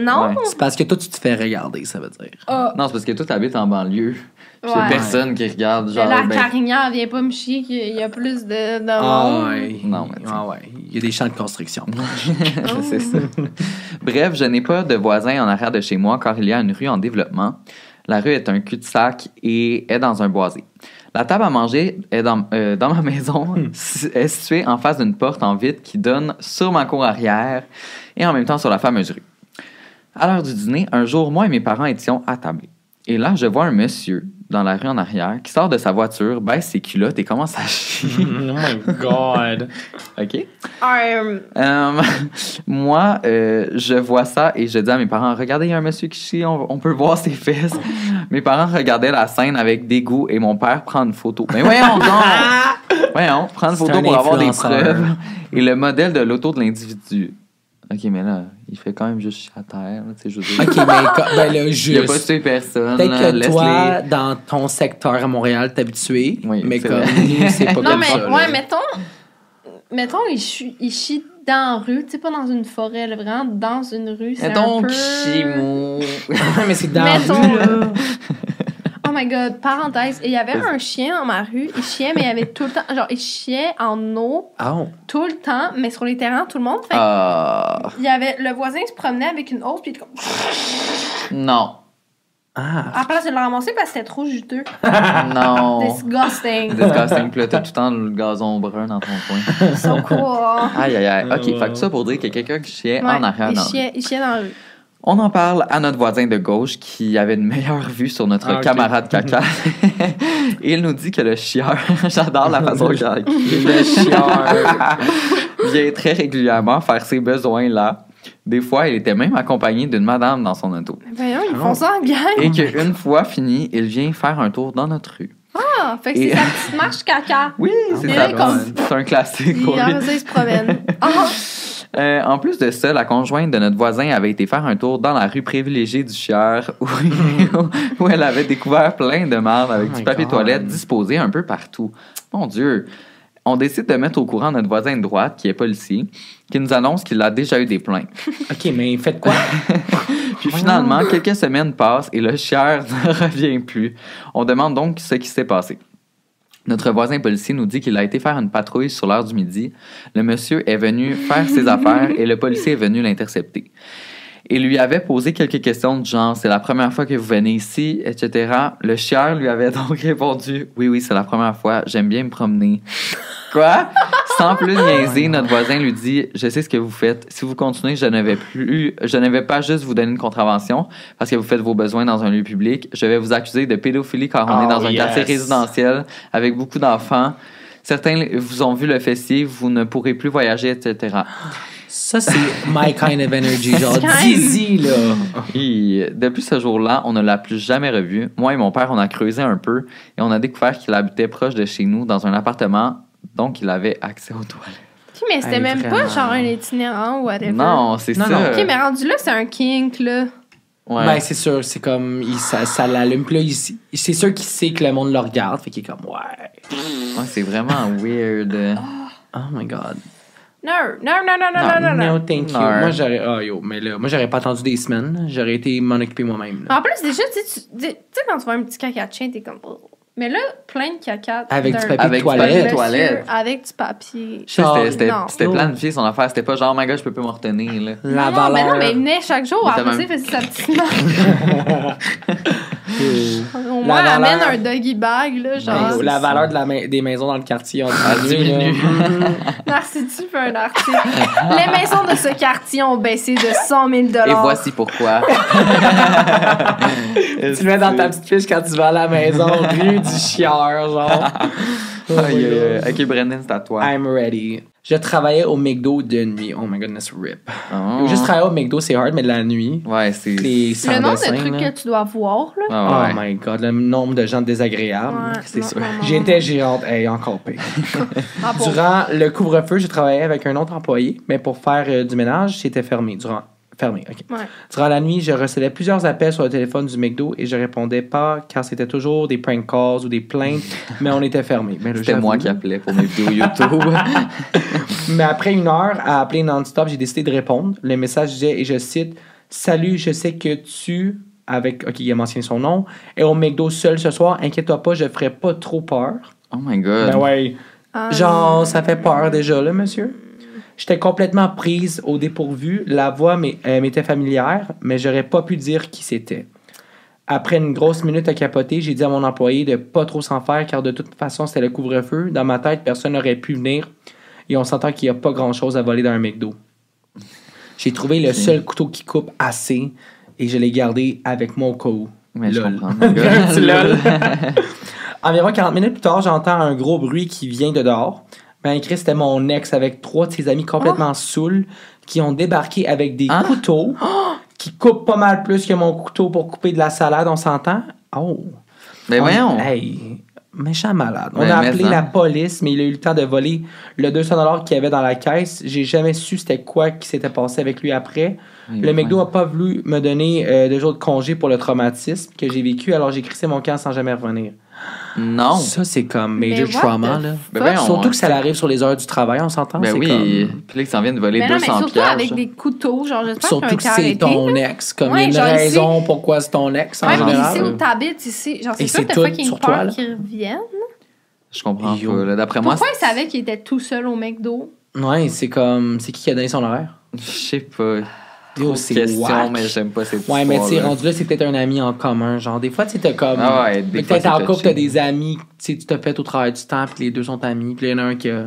non? Ouais. c'est parce que toi, tu te fais regarder, ça veut dire. Ah, Non, c'est parce que toi, t'habites en banlieue. Ouais. personne qui regarde, genre... la ben, carrière vient pas me chier qu'il y a plus de, de Ah, ouais. Non, mais tu sais. Ah, ouais. Il y a des champs de construction. c'est ça. Bref, je n'ai pas de voisin en arrière de chez moi car il y a une rue en développement. La rue est un cul-de-sac et est dans un boisé. La table à manger est dans, euh, dans ma maison, est située en face d'une porte en vitre qui donne sur ma cour arrière et en même temps sur la fameuse rue. À l'heure du dîner, un jour, moi et mes parents étions attablés. Et là, je vois un monsieur dans la rue en arrière qui sort de sa voiture, baisse ses culottes et commence à chier. oh my God. OK? Euh, Euh, moi, euh, je vois ça et je dis à mes parents Regardez, il y a un monsieur qui chie, on, on peut voir ses fesses. mes parents regardaient la scène avec dégoût et mon père prend une photo. Mais voyons donc Voyons, prend une photo un pour avoir des preuves et le modèle de l'auto de l'individu. Ok, mais là, il fait quand même juste chier à terre. là, Tu sais, je veux dire. OK, mais ben là, Il a pas juste. tué personne. Peut-être que toi, dans ton secteur à Montréal, t'es habitué, Oui, mais comme nous, c'est pas non, comme mais, ça. là. ouais, mettons, mettons, il chie, il chie dans la rue, tu sais, pas dans une forêt, là, vraiment dans une rue. C'est Mettons un peu... chie mais c'est dans la Mettons, rue, là. Oh my god, parenthèse. Et il y avait un chien dans ma rue. Il chiait, mais il y avait tout le temps. Genre, il chiait en eau Oh. tout le temps, mais sur les terrains, tout le monde. Fait que Ah, il y avait, le voisin se promenait avec une hausse, puis il était comme. non. Ah. À la place de le ramasser parce que c'était trop juteux. Non. Disgusting. Disgusting. Puis là, t'as tout le temps le gazon brun dans ton coin. So cool. Aïe, aïe, aïe. OK, Euh. fait que ça pour dire qu'il y a quelqu'un qui chiait Ouais, en arrière. il, dans la rue. chiait, il chiait dans la rue. On en parle à notre voisin de gauche qui avait une meilleure vue sur notre Ah, camarade caca. Et il nous dit que le chieur, j'adore la façon qu'il a écrit. Le chieur. vient très régulièrement faire ses besoins là. Des fois, il était même accompagné d'une madame dans son auto. Mais Voyons, ils Ah font ça en gang. Et qu'une fois fini, il vient faire un tour dans notre rue. Ah, fait que Et- c'est sa petite marche caca. Oui, c'est Et ça. C'est un classique Il après ça, il se promène. Ah, Euh, en plus de ça, la conjointe de notre voisin avait été faire un tour dans la rue privilégiée du Chieur où, où elle avait découvert plein de marde avec Oh du papier God. toilette disposé un peu partout. Mon Dieu! On décide de mettre au courant notre voisin de droite, qui est policier, qui nous annonce qu'il a déjà eu des plaintes. OK, mais faites quoi? Puis finalement, quelques semaines passent et le chieur ne revient plus. On demande donc ce qui s'est passé. Notre voisin policier nous dit qu'il a été faire une patrouille sur l'heure du midi. Le monsieur est venu faire ses affaires et le policier est venu l'intercepter. Il lui avait posé quelques questions du genre c'est la première fois que vous venez ici, etc. Le chieur lui avait donc répondu oui, oui, c'est la première fois, j'aime bien me promener. Quoi? Sans plus niaiser, notre voisin lui dit Je sais ce que vous faites. Si vous continuez, je ne vais plus, je ne vais pas juste vous donner une contravention parce que vous faites vos besoins dans un lieu public. Je vais vous accuser de pédophilie car on Oh, est dans un yes. quartier résidentiel avec beaucoup d'enfants. Certains vous ont vu le fessier, vous ne pourrez plus voyager, etc. Ça, c'est my kind of energy. Genre. Dizzy, là. Et depuis ce jour-là, on ne l'a plus jamais revu. Moi et mon père, on a creusé un peu et on a découvert qu'il habitait proche de chez nous dans un appartement, donc il avait accès aux toilettes. Ok, mais c'était même vraiment. pas genre un itinérant ou whatever. Non, c'est Non, ça. non. Ok, mais rendu là, c'est un kink, là. Ouais. Ben, c'est sûr, c'est comme, il, ça, ça l'allume. Puis là, c'est sûr qu'il sait que le monde le regarde. Fait qu'il est comme, ouais. Ouais, c'est vraiment weird. Oh my god. Non, non, non, non, non, non, non, non. thank you. Non. Moi, j'aurais. Ah, yo, mais là, moi, j'aurais pas attendu des semaines. J'aurais été m'en occuper moi-même. là. En plus, déjà, tu sais, tu tu sais, quand tu vois un petit caca de chien, t'es comme. oh. Mais là, plein de caca. Avec du papier Avec de du papier toilette. toilette. Avec du papier. C'était planifié son affaire. C'était pas genre, oh my god, je peux pas me retenir. Là. La non, non, mais valeur. non, mais il venait chaque jour. Après ça, il même- faisait sa petite marque. Au moins, La amène valeur- un doggy bag, là, genre. La valeur de la ma- des maisons dans le quartier ont Ah, diminué. Merci, tu fais un article. Les maisons de ce quartier ont baissé de 100 000 Et voici pourquoi. tu le mets dans ta petite fiche quand tu vas à la maison, rue du chieur, genre. Oh God. aïe. ok, Brendan, c'est à toi. I'm ready. Je travaillais au McDo de nuit. Oh my goodness, rip. Oh. Juste travailler au McDo, c'est hard, mais de la nuit. Ouais, c'est. Le nombre de trucs là. que tu dois voir, là. Oh Ah ouais. my god, le nombre de gens désagréables. Ouais, c'est sûr. J'étais géante. Hey, encore pire. Ah. Durant le couvre-feu, j'ai travaillé avec un autre employé, mais pour faire euh, du ménage, c'était fermé. Durant... Fermé, OK. Ouais. Durant la nuit, je recevais plusieurs appels sur le téléphone du McDo et je répondais pas car c'était toujours des prank calls ou des plaintes, mais on était fermé. Là, C'était moi qui appelais pour mes vidéos YouTube. Mais après une heure à appeler non-stop, j'ai décidé de répondre. Le message disait, et je cite, Salut, je sais que tu, avec, OK, il a mentionné son nom, est au McDo seul ce soir. Inquiète-toi pas, je ferai pas trop peur. oh my god. Ben ouais. Ah, Genre, ça fait peur déjà, là, monsieur. J'étais complètement prise au dépourvu. La voix euh, m'était familière, mais j'aurais pas pu dire qui c'était. Après une grosse minute à capoter, j'ai dit à mon employé de pas trop s'en faire, car de toute façon, c'était le couvre-feu. Dans ma tête, personne n'aurait pu venir. Et on s'entend qu'il n'y a pas grand-chose à voler dans un McDo. J'ai trouvé le seul couteau qui coupe assez, et je l'ai gardé avec moi au cas où. Je comprends. Environ 40 minutes plus tard, j'entends un gros bruit qui vient de dehors. Ben, Chris, c'était mon ex avec trois de ses amis complètement saouls qui ont débarqué avec des Hein? couteaux qui coupent pas mal plus que mon couteau pour couper de la salade, on s'entend? Oh! Mais On- voyons. Hey, méchant malade. On Ben, a appelé ça. la police, mais il a eu le temps de voler le 200 qu'il y avait dans la caisse. J'ai jamais su c'était quoi qui s'était passé avec lui après. Le McDo a pas voulu me donner euh, deux jours de congé pour le traumatisme que j'ai vécu, alors j'ai crissé mon camp sans jamais revenir. Non. Ça, c'est comme Mais major trauma, là. Ben voyons, Surtout hein. que ça arrive sur les heures du travail, on s'entend? Ben c'est oui. comme- Puis là, qu'ils s'en viennent voler Mais non, mais 200 surtout piastres. avec des couteaux, genre, j'espère Surtout que c'est ton là. ex. Comme Ouais, il y a une ici- raison pourquoi c'est ton ex, en Ouais, puis général. ici où t'habites, ici, genre, c'est sûr c'est que t'as tout fucking sur toi, là. peur qu'ils reviennent. Je comprends Yo. pas. là. D'après moi, Pourquoi il savait qu'il était tout seul au McDo? Ouais, c'est comme... C'est qui qui a donné son horaire? je sais pas. Trop de questions, mais j'aime pas cette Ouais, mais tu sais, rendu là, c'est peut-être un ami en commun. Genre, des fois, tu sais, t'as comme. Ah ouais, des fois, peut-être en couple, t'as des amis, tu sais, tu t'as fait au travail du temps, puis les deux sont amis, puis il y en a un qui, a-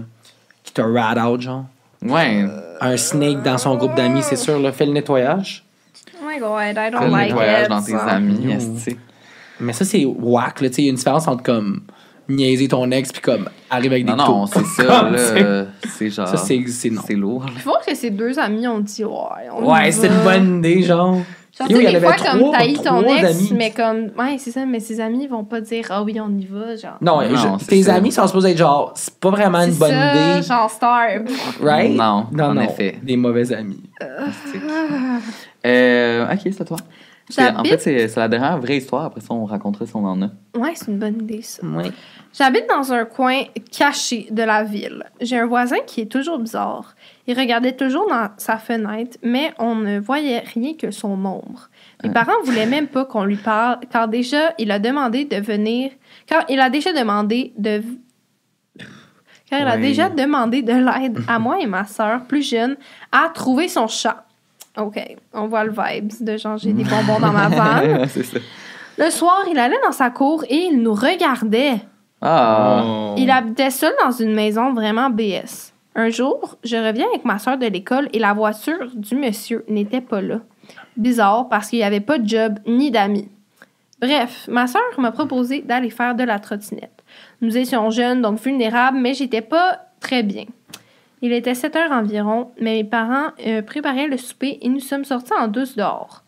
qui t'a rat out, genre. Ouais. Un snake dans son groupe d'amis, c'est sûr, là, fait le nettoyage. Oh my god, I Fais don't le like nettoyage it. dans tes amis. Mais ça, c'est whack, là, tu sais, il y a une différence entre comme niaiser ton ex, puis comme arriver avec des Non, non, c'est ça, là. c'est- genre. Ça, c'est c'est non. C'est lourd. là. Je pense que ces deux amis ont dit, ouais, on Ouais, y c'est va. une bonne idée, genre. Genre, Yo, tu il y sais, en des avait fois, comme trois- t'haïs ton trois ex, amis. mais comme, ouais, c'est ça, mais ses amis vont pas dire, ah oui, on y va, genre. Non, Non, je- c'est tes ça. amis sont supposés être genre, c'est pas vraiment une C'est bonne ça, idée, genre star. right? Non, non, en non, effet. des mauvais amis. Euh, ok, c'est à toi. En fait, c'est la dernière vraie histoire. Après ça, on racontera si on en a. Ouais, c'est une bonne idée, ça. Oui. J'habite dans un coin caché de la ville. J'ai un voisin qui est toujours bizarre. Il regardait toujours dans sa fenêtre, mais on ne voyait rien que son ombre. Mes Ouais. parents voulaient même pas qu'on lui parle, car déjà, il a demandé de venir. Car il a déjà demandé de. Car il a Ouais. déjà demandé de l'aide à moi et ma sœur, plus jeune, à trouver son chat. OK, on voit le vibe de genre j'ai des bonbons dans ma vanne. c'est ça. Le soir, il allait dans sa cour et il nous regardait. Ah. Oh. Il habitait seul dans une maison vraiment BS. Un jour, je reviens avec ma soeur de l'école et la voiture du monsieur n'était pas là. Bizarre parce qu'il n'y avait pas de job ni d'amis. Bref, ma soeur m'a proposé d'aller faire de la trottinette. Nous étions jeunes, donc vulnérables, mais j'étais pas très bien. Il était 7 heures environ, mais mes parents euh, préparaient le souper et nous sommes sortis en douce dehors.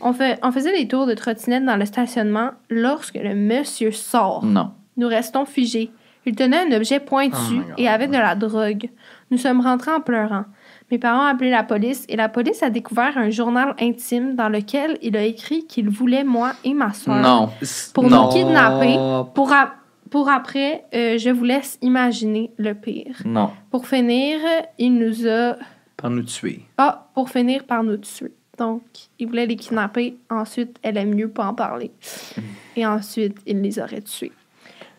On, fait, on faisait des tours de trottinette dans le stationnement lorsque le monsieur sort. Non. Nous restons figés. Il tenait un objet pointu Oh et avait de la drogue. Nous sommes rentrés en pleurant. Mes parents ont appelé la police et la police a découvert un journal intime dans lequel il a écrit qu'il voulait moi et ma soeur Non. pour Non. nous kidnapper, pour, a- pour après, euh, je vous laisse imaginer le pire. Non. Pour finir, il nous a. Par nous tuer. Ah, pour finir par nous tuer. Donc, il voulait les kidnapper. Ensuite, elle aime mieux pas en parler. Et ensuite, il les aurait tués.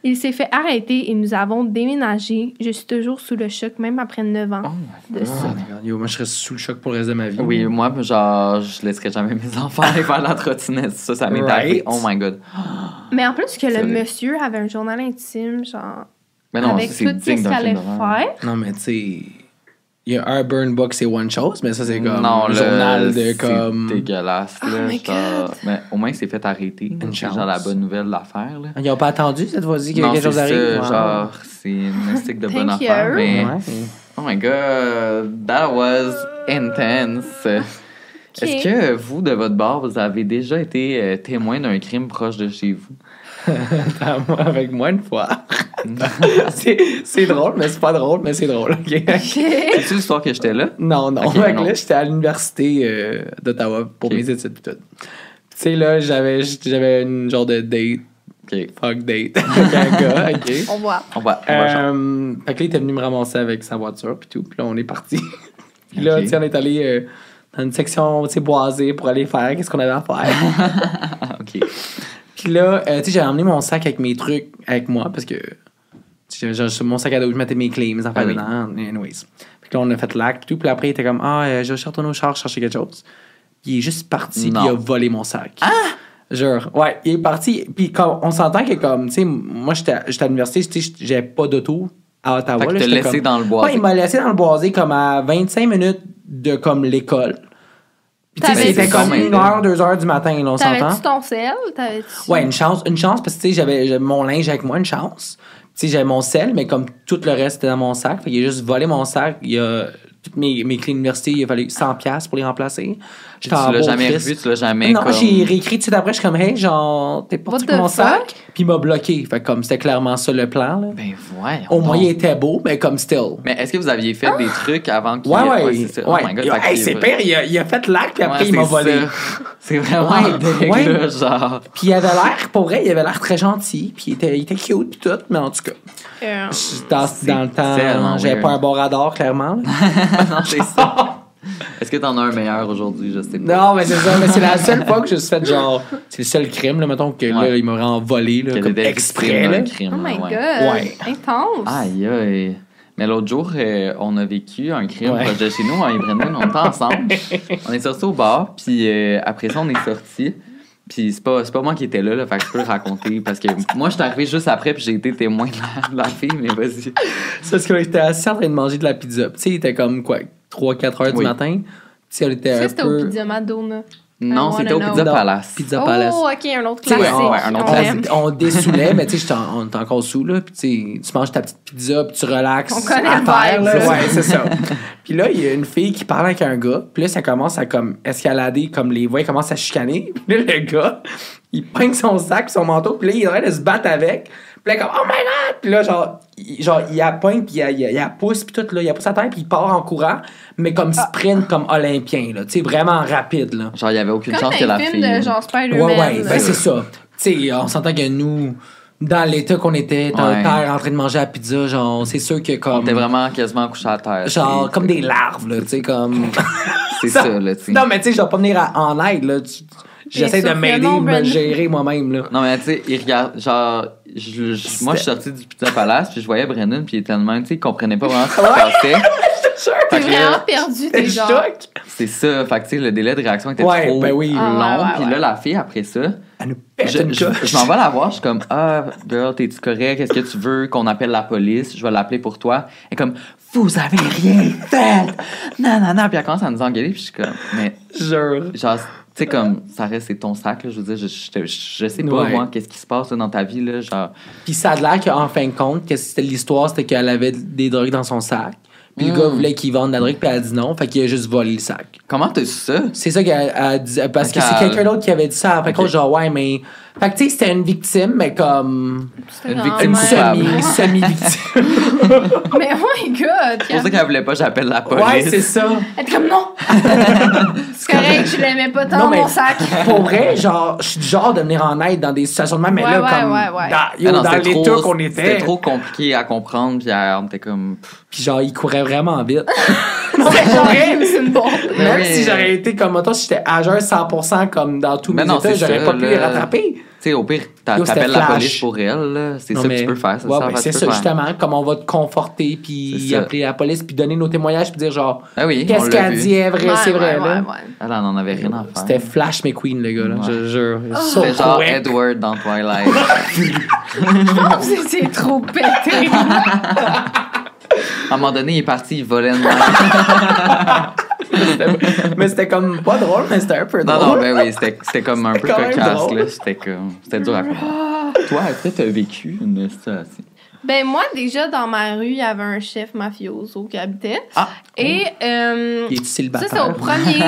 Il s'est fait arrêter et nous avons déménagé. Je suis toujours sous le choc, même après 9 ans Oh de God. ça. Yo, moi, je serais sous le choc pour le reste de ma vie. Oui, moi, genre, je laisserais jamais mes enfants aller faire la trottinette. Ça, ça m'est Right. arrivé. Oh my god. Mais en plus que le monsieur avait un journal intime, genre, Mais non, avec c'est tout ce qu'elle allait faire. Non, mais tu sais, il y a un burn book, c'est one chose, mais ça, c'est comme non, le journal de c'est comme. dégueulasse, Oh là. my genre- God. Mais au moins, il s'est fait arrêter. C'est chance. genre la bonne nouvelle de l'affaire, là. Ils ont pas attendu cette fois-ci qu'il y a quelque c'est chose arrive? ça, genre, c'est une mystique de bonne Thank affaire, you. mais... Ouais. Oh my god, that was intense. Est-ce que vous, de votre bord, vous avez déjà été euh, témoin d'un crime proche de chez vous? Avec moi une fois. c'est c'est drôle, mais c'est pas drôle, mais c'est drôle. ok? C'est-tu l'histoire que j'étais là? Non, non. Ok, Fait que non. là, j'étais à l'université euh, d'Ottawa pour mes études pis tout. Tu sais, là, j'avais j'avais une genre de date, Ok, fuck date, avec un gars, ok? On voit. on changer. Euh, fait que là, il était venu me ramasser avec sa voiture puis tout. Puis là, on est parti. puis là, tu sais, on est allé euh, dans une section, tu sais, boisée pour aller faire qu'est-ce qu'on avait à faire. Ok. puis là, euh, tu sais, j'ai emmené mon sac avec mes trucs avec moi parce que sur mon sac à dos, je mettais mes clés, mes affaires Ah oui. dedans. Anyways. Puis là, on a fait l'acte puis tout. Puis après, il était comme, ah, euh, je vais retourner au char chercher quelque chose. Puis il est juste parti puis il a volé mon sac. Ah! Genre, ouais, il est parti. Puis comme, on s'entend que comme, tu sais, moi, j'étais j'étais à l'université, j'avais pas d'auto à Ottawa. Fait que là, laissé comme- dans le bois. Ouais, il m'a laissé dans le boisé comme à 25 minutes de comme l'école. Puis tu sais, c'était comme une heure, deux heures du matin, là, on s'entend? T'avais-tu ton sel? T'avais-tu... Ouais, une chance, une chance parce que tu sais, j'avais mon linge avec moi, une chance. Tu sais, j'avais mon sel, mais comme tout le reste était dans mon sac, fait qu'il a juste volé mon sac. Il a toutes mes, mes clés d'université, il a fallu 100$ piastres pour les remplacer. Tu l'as jamais Christ. revu, tu l'as jamais Non, comme... j'ai réécrit tout de suite après, je suis comme, hey, genre, t'es parti the mon sac? Puis il m'a bloqué. Fait que comme c'était clairement ça le plan, là. Ben voyons Au moins, il était beau, mais comme still. Mais est-ce que vous aviez fait des trucs avant qu'il... Ouais, ouais. c'est ça. ouais. Oh my god, Hey, c'est pire, il a, il a fait l'acte, puis après, Ouais, il m'a c'est volé. C'est vraiment Ouais, ouais. là, genre... Puis il avait l'air, pour vrai, il avait l'air très gentil, puis il était, il était cute, puis tout, mais en tout cas, Euh, dans, C'est dans le temps, j'avais pas un bon radar, clairement. non, c'est ça. Est-ce que t'en as un meilleur aujourd'hui? Je sais pas. Non, mais c'est ça, mais c'est la seule fois que je suis fait genre, c'est le seul crime, là, mettons, que là, il m'a vraiment volé, là, comme exprès, là. crime, Oh my ouais. god! Ouais. Intense! Aïe, aïe. Mais l'autre jour, euh, on a vécu un crime Ouais. proche de chez nous, moi et Brendan, on était ensemble. on est sortis au bar, puis euh, après ça, on est sortis. Puis c'est pas, c'est pas moi qui étais là, là, fait que je peux le raconter. Parce que moi, je suis arrivé juste après, puis j'ai été témoin de la, de la fille, mais vas-y. C'est parce qu'on était assis en train de manger de la pizza. Tu sais, il était comme, quoi, 3-4 heures du matin. Tu sais, on était Ça, c'était au peu... Pizza Madonna. Non, c'était au Pizza. Palace. Pizza Palace. Oh, ok, un autre classique. ouais, ouais, un autre On classique. On désoulait, mais tu sais, on était encore sous, là. Puis tu manges ta petite pizza, puis tu relaxes. On connaît à le terre, vibe, là. ça. Ouais, c'est ça. puis là, il y a une fille qui parle avec un gars. Puis là, ça commence à comme escalader, comme les voix, commencent à chicaner. Puis là, le gars, il pogne son sac, son manteau, puis là, il est en train de se battre avec. Puis là, comme, oh my god! Puis là, genre, il, genre, il la puis il, il, il la pousse, puis tout, là, il la pousse à terre, puis il part en courant, mais comme sprint, comme olympien, là. Tu sais, vraiment rapide, là. Genre, il y avait aucune Comme chance que la film fille. de genre Spider-Man. Ouais, ouais, ben c'est ça. Tu sais, on s'entend que nous, dans l'état qu'on était, dans Ouais. le terre en train de manger la pizza, genre, c'est sûr que On comme. était vraiment quasiment couché à terre. Genre, comme des larves, là, tu sais, comme. C'est ça, là, tu sais. Non, mais tu sais, je vais pas venir à- en aide, là. Tu- J'essaie de m'aider, non, me Brandon. gérer moi-même, là. Non, mais tu sais, il regarde, genre, je- je- moi, je suis sorti du Pizza Palace, puis je voyais Brendan, puis il était tellement, tu sais, il comprenait pas vraiment ce qui se passait. T'es vraiment perdu, T'es genre. choc. C'est ça, fait que, tu sais, le délai de réaction était Ouais, trop ben oui. long. Ah, ouais, ouais, puis ouais. là, la fille, après ça, Elle nous pète je, je, je m'en vais la voir, je suis comme, ah, girl, t'es-tu correct? Est-ce que tu veux qu'on appelle la police? Je vais l'appeler pour toi. Elle est comme, vous avez rien fait! Non, non, non. Puis elle commence à nous engueuler, puis je suis comme, mais, Jure. genre, tu sais, comme, ça reste, c'est ton sac, là. Je veux dire, je, je, sais pas, Ouais. moi, qu'est-ce qui se passe là, dans ta vie, là. Genre, Puis ça a l'air qu'en fin de compte, que c'était l'histoire, c'était qu'elle avait des drogues dans son sac. Puis le gars voulait qu'il vende de la drogue, puis elle a dit non, fait qu'il a juste volé le sac. comment t'as su ça? C'est ça qu'elle a dit. Parce que c'est quelqu'un d'autre qui avait dit ça. Après, Ok. genre, ouais, mais Fait que, tu sais, c'était une victime, mais comme. C'était Une victime coupable. Semi, semi-victime. Mais oh my god! C'est pour ça qu'elle voulait pas que j'appelle la police. ouais, c'est ça. Elle était comme non! c'est correct, je l'aimais pas tant, Non, mais- mon sac. Pour vrai, genre, je suis du genre de venir en aide dans des situations de même, mais Ouais, là, ouais, comme. ouais, ouais. Dans, Ah yo, non, dans c'était l'état trop- qu'on C'était était. trop compliqué à comprendre, puis on était comme. Puis genre, il courait vraiment vite. C'est pour vrai. c'est une bombe. Même oui. si j'aurais été comme, mettons, si j'étais à jeun 100% comme dans tous Mais mes non, états, j'aurais ça, pas pu les rattraper. Tu sais, au pire, t'appelles la police pour elle, là. C'est ça mais- que tu peux faire, c'est Ouais, ça. ben, ça, faire. justement, comme on va te conforter, puis ça. appeler la police, puis donner nos témoignages, puis dire genre, Ah oui, qu'est-ce qu'elle dit est vrai, Ouais, c'est vrai, ouais, là. ouais. Elle en avait rien à faire. C'était Flash McQueen, le gars, là, Ouais. je jure. Oh. So C'était genre. Edward dans Twilight. Je pense que c'est trop pété. À un moment donné, il est parti, il volait une mais c'était comme pas drôle, mais c'était un peu Non, drôle. non, ben oui, c'était c'était comme un peu cocasse. C'était comme. C'était dur à comprendre. Toi, que t'as vécu une situation? Ben moi, déjà, dans ma rue, il y avait un chef mafioso qui habitait. Ah! Et euh, Il est ça, c'est au premier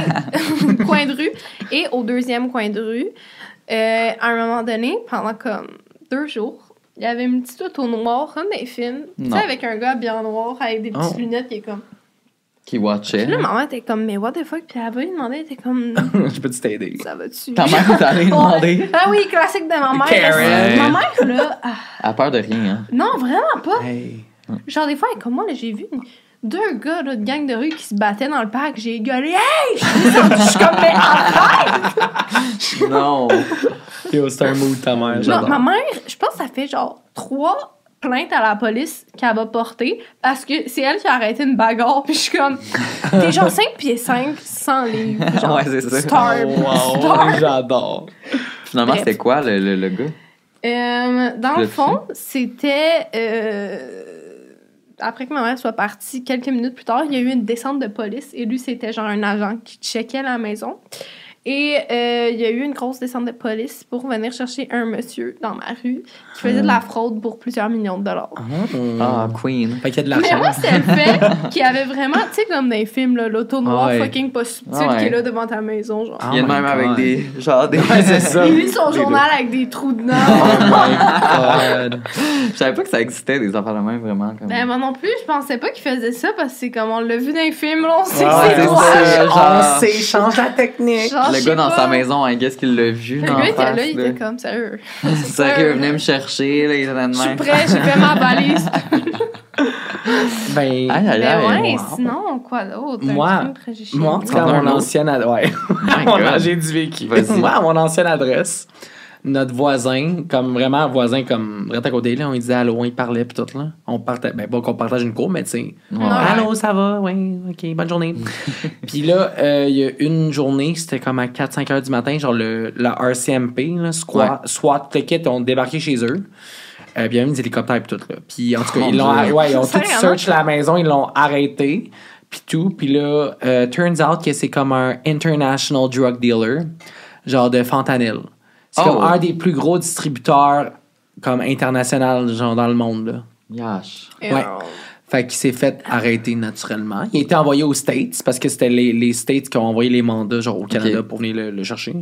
coin de rue. Et au deuxième coin de rue, euh, à un moment donné, pendant comme deux jours, il y avait une petite auto noire, comme des films. Tu sais, avec un gars bien noir, avec des petites Oh. lunettes, qui est comme... Qui watchait. Puis là, maman était comme, mais what the fuck? Puis elle va lui demander, elle était comme, Je peux t'aider? ça va-tu? Ta mère t'allait demander. Ouais. Ah oui, classique de ma mère. Karen. Ma mère, là, ah, Elle a peur de rien, hein? non, vraiment pas. Hey. Genre, des fois, comme moi, là, j'ai vu une- deux gars là, de gang de rue qui se battaient dans le parc. J'ai gueulé, hey! Je suis descendue, je suis comme, mais arrête! Non. Yo, c'est un mood ta mère. Non, ma mère, je pense que ça fait genre trois plaintes à la police qu'elle va porter parce que c'est elle qui a arrêté une bagarre. Puis je suis comme, t'es genre 5 pieds 5, 100 livres. Genre, Ouais, c'est ça. Star. Oh, Star. wow, j'adore. Finalement, c'était quoi le, le, le gars? Euh, dans Le le fond, c'était. euh, après que ma mère soit partie, quelques minutes plus tard, il y a eu une descente de police. Et lui, c'était genre un agent qui checkait la maison. Et euh, il y a eu une grosse descente de police pour venir chercher un monsieur dans ma rue qui faisait de la fraude pour plusieurs millions de dollars. Ah, Queen. Fait qu'il y a de Mais l'argent. moi, c'était le fait qu'il y avait vraiment, tu sais, comme dans les films, là, l'auto noire Ouais. fucking pas subtil Ah ouais. qui est là devant ta maison. Genre. Ah. Il y a même avec des. Genre des. Ouais, c'est ça. Il lit son Des journal avec des trous de Oh god. Je savais pas que ça existait, des affaires de même, vraiment. Comme... Ben, moi non plus, je pensais pas qu'il faisait ça parce que c'est comme on l'a vu dans les films, là, on sait Ouais, que c'est c'est toi. ça. On genre- sait, change la technique. Genre, le gars dans pas. sa maison, I guess qu'il l'a vu. Le dans gars était là, il là. était comme sérieux. Sérieux, venez me chercher, là, il était de Je suis prêt, j'ai fait ma valise. Ben, Aïe, aïe, aïe. ouais, wow. sinon, quoi d'autre? Un Moi- moi, en tout cas, mon ancienne adresse. Ouais. J'ai du vécu. Vas-y. Moi, à mon ancienne adresse, notre voisin, comme vraiment voisin, comme à côté, là, on lui disait allô, il parlait, puis tout, là. On partait, ben, pas qu'on partage une cour, mais tu sais. Ouais. Allô, ça va? Oui, ok, bonne journée. Puis là, euh, il y a une journée, c'était comme à 4-5 heures du matin, genre le, la RCMP, là, SWAT, kit, ont débarqué chez eux. Euh, puis il y avait des hélicoptères et tout, là. Puis en tout cas, Mon ils l'ont, ouais, ils ont tout search la maison, ils l'ont arrêté, puis tout. Puis là, euh, turns out que c'est comme un international drug dealer, genre de fentanyl. C'est Oh. comme un des plus gros distributeurs comme international, genre dans le monde, là. Yash. Ouais. Fait qu'il s'est fait arrêter naturellement. Il a été envoyé aux States parce que c'était les, les States qui ont envoyé les mandats genre au Canada pour venir le, le chercher.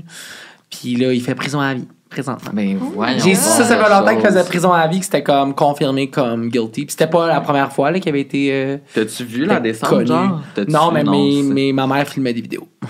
Puis là, il fait prison à vie, présentement. Ben, voyons. J'ai dit ça, ça fait longtemps qu'il faisait prison à vie, que c'était comme confirmé comme guilty. Puis c'était pas la première fois là, qu'il avait été. euh, T'as-tu vu la descente, genre? Non, mais, mes- mes- ma mère filmait des vidéos.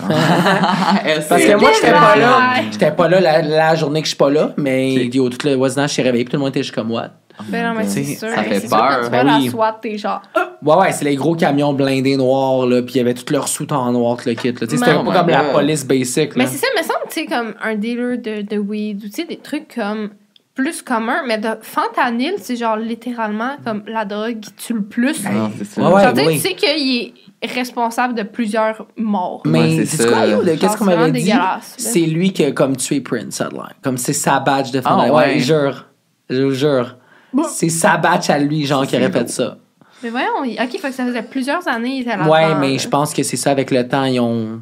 Elle Parce que moi, j'étais pas là. J'étais pas là la, la journée que je suis pas là, mais tout le voisinage s'est réveillé, puis tout le monde était juste comme what? Ben non, mais c'est sûr. ça fait c'est sûr, peur. Quand tu Ben vois oui. la SWAT, t'es genre. Ouais, ouais, c'est les gros camions blindés noirs, là, puis il y avait tout leur soute en noir, tout le kit. C'était peu Oh comme la police basic. Là. Mais c'est ça, me semble, tu sais, comme un dealer de, de weed ou tu sais, des trucs comme plus communs, mais de fentanyl, c'est genre littéralement comme la drogue qui tue le plus. Non, c'est ça. Ouais, ouais. tu sais, oui. tu sais qu'il est responsable de plusieurs morts. Mais Ouais, c'est c'est quoi, qu'est-ce qu'on c'est m'avait dit? C'est lui qui a comme tué Prince, ça a l'air. Comme c'est sa badge de Ah, fentanyl. ouais. ouais, je jure. Je vous jure. Bon. C'est sa badge à lui, genre, qui C'est aurait fait lourd. ça. Mais voyons, il- ok, fait que ça faisait plusieurs années. Ouais, mais je pense que c'est ça, avec le temps, ils ont.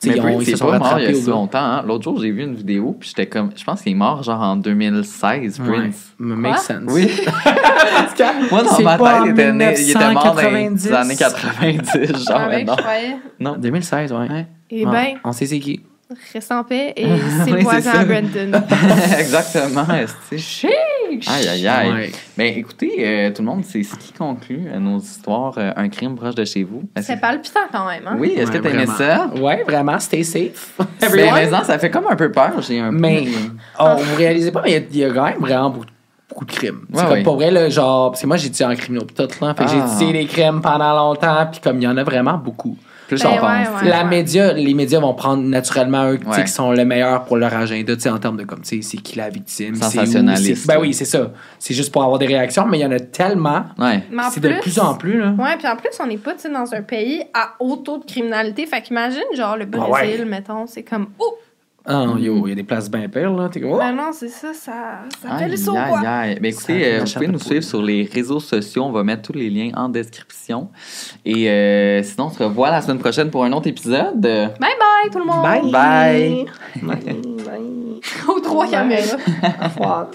tu sais, Mais ils, ont, ils se sont pas mort il y a si longtemps. hein. L'autre jour, j'ai vu une vidéo, puis j'étais comme... Je pense qu'il est mort, genre, en 2016, Ouais. Prince. Makes Quoi? sense. Oui. Moi, dans C'est ma tête, il était, né, il était mort dans les 1990. années 90, genre, non. Non. 2016, ouais. Et Ouais. ben, On sait c'est qui. Reste en paix et c'est le voisin Brenton. Exactement. Aïe, aïe, aïe. Ouais. Ben, écoutez, euh, tout le monde, c'est ce qui conclut euh, nos histoires euh, Un crime proche de chez vous. Est-ce C'est palpitant quand même, hein? Oui, est-ce Ouais, que t'aimais vraiment. ça? Ouais, vraiment, stay safe. Ben, mais non, ça fait comme un peu peur. J'ai un peu- Mais oh, vous réalisez pas, mais il y a- il y, a quand même vraiment beaucoup, beaucoup de crimes. c'est Ouais, comme ouais. pour vrai, là, genre, parce que moi j'ai étudié en criminaux tout, là. Fait que j'ai Ah. étudié les crimes pendant longtemps, puis comme il y en a vraiment beaucoup. Plus Ben on ouais, pense. ouais. La média, les médias vont prendre naturellement eux qui sont le meilleur pour leur agenda, tu sais, en termes de comme, tu sais, c'est qui la victime, c'est où, Sensationnaliste. c'est- Ben oui, c'est ça. C'est juste pour avoir des réactions, mais il y en a tellement. C'est de plus en plus, là. Ouais, puis en plus, on n'est pas tu sais, dans un pays à haut taux de criminalité. Fait qu'imagine, genre, le Ah Brésil, ouais. mettons, c'est comme, oh! Ah non, yo, il y a des places bien pires, là. T'es comme, oh! Ben non, c'est ça, ça, ça fait le saut, aïe, quoi. aïe. Ben, écoutez, euh, vous pouvez nous suivre sur les réseaux sociaux. On va mettre tous les liens en description. Et euh, sinon, on se revoit la semaine prochaine pour un autre épisode. Bye bye, tout le monde! Bye! Bye. Bye! Bye! Aux trois caméras. Au revoir.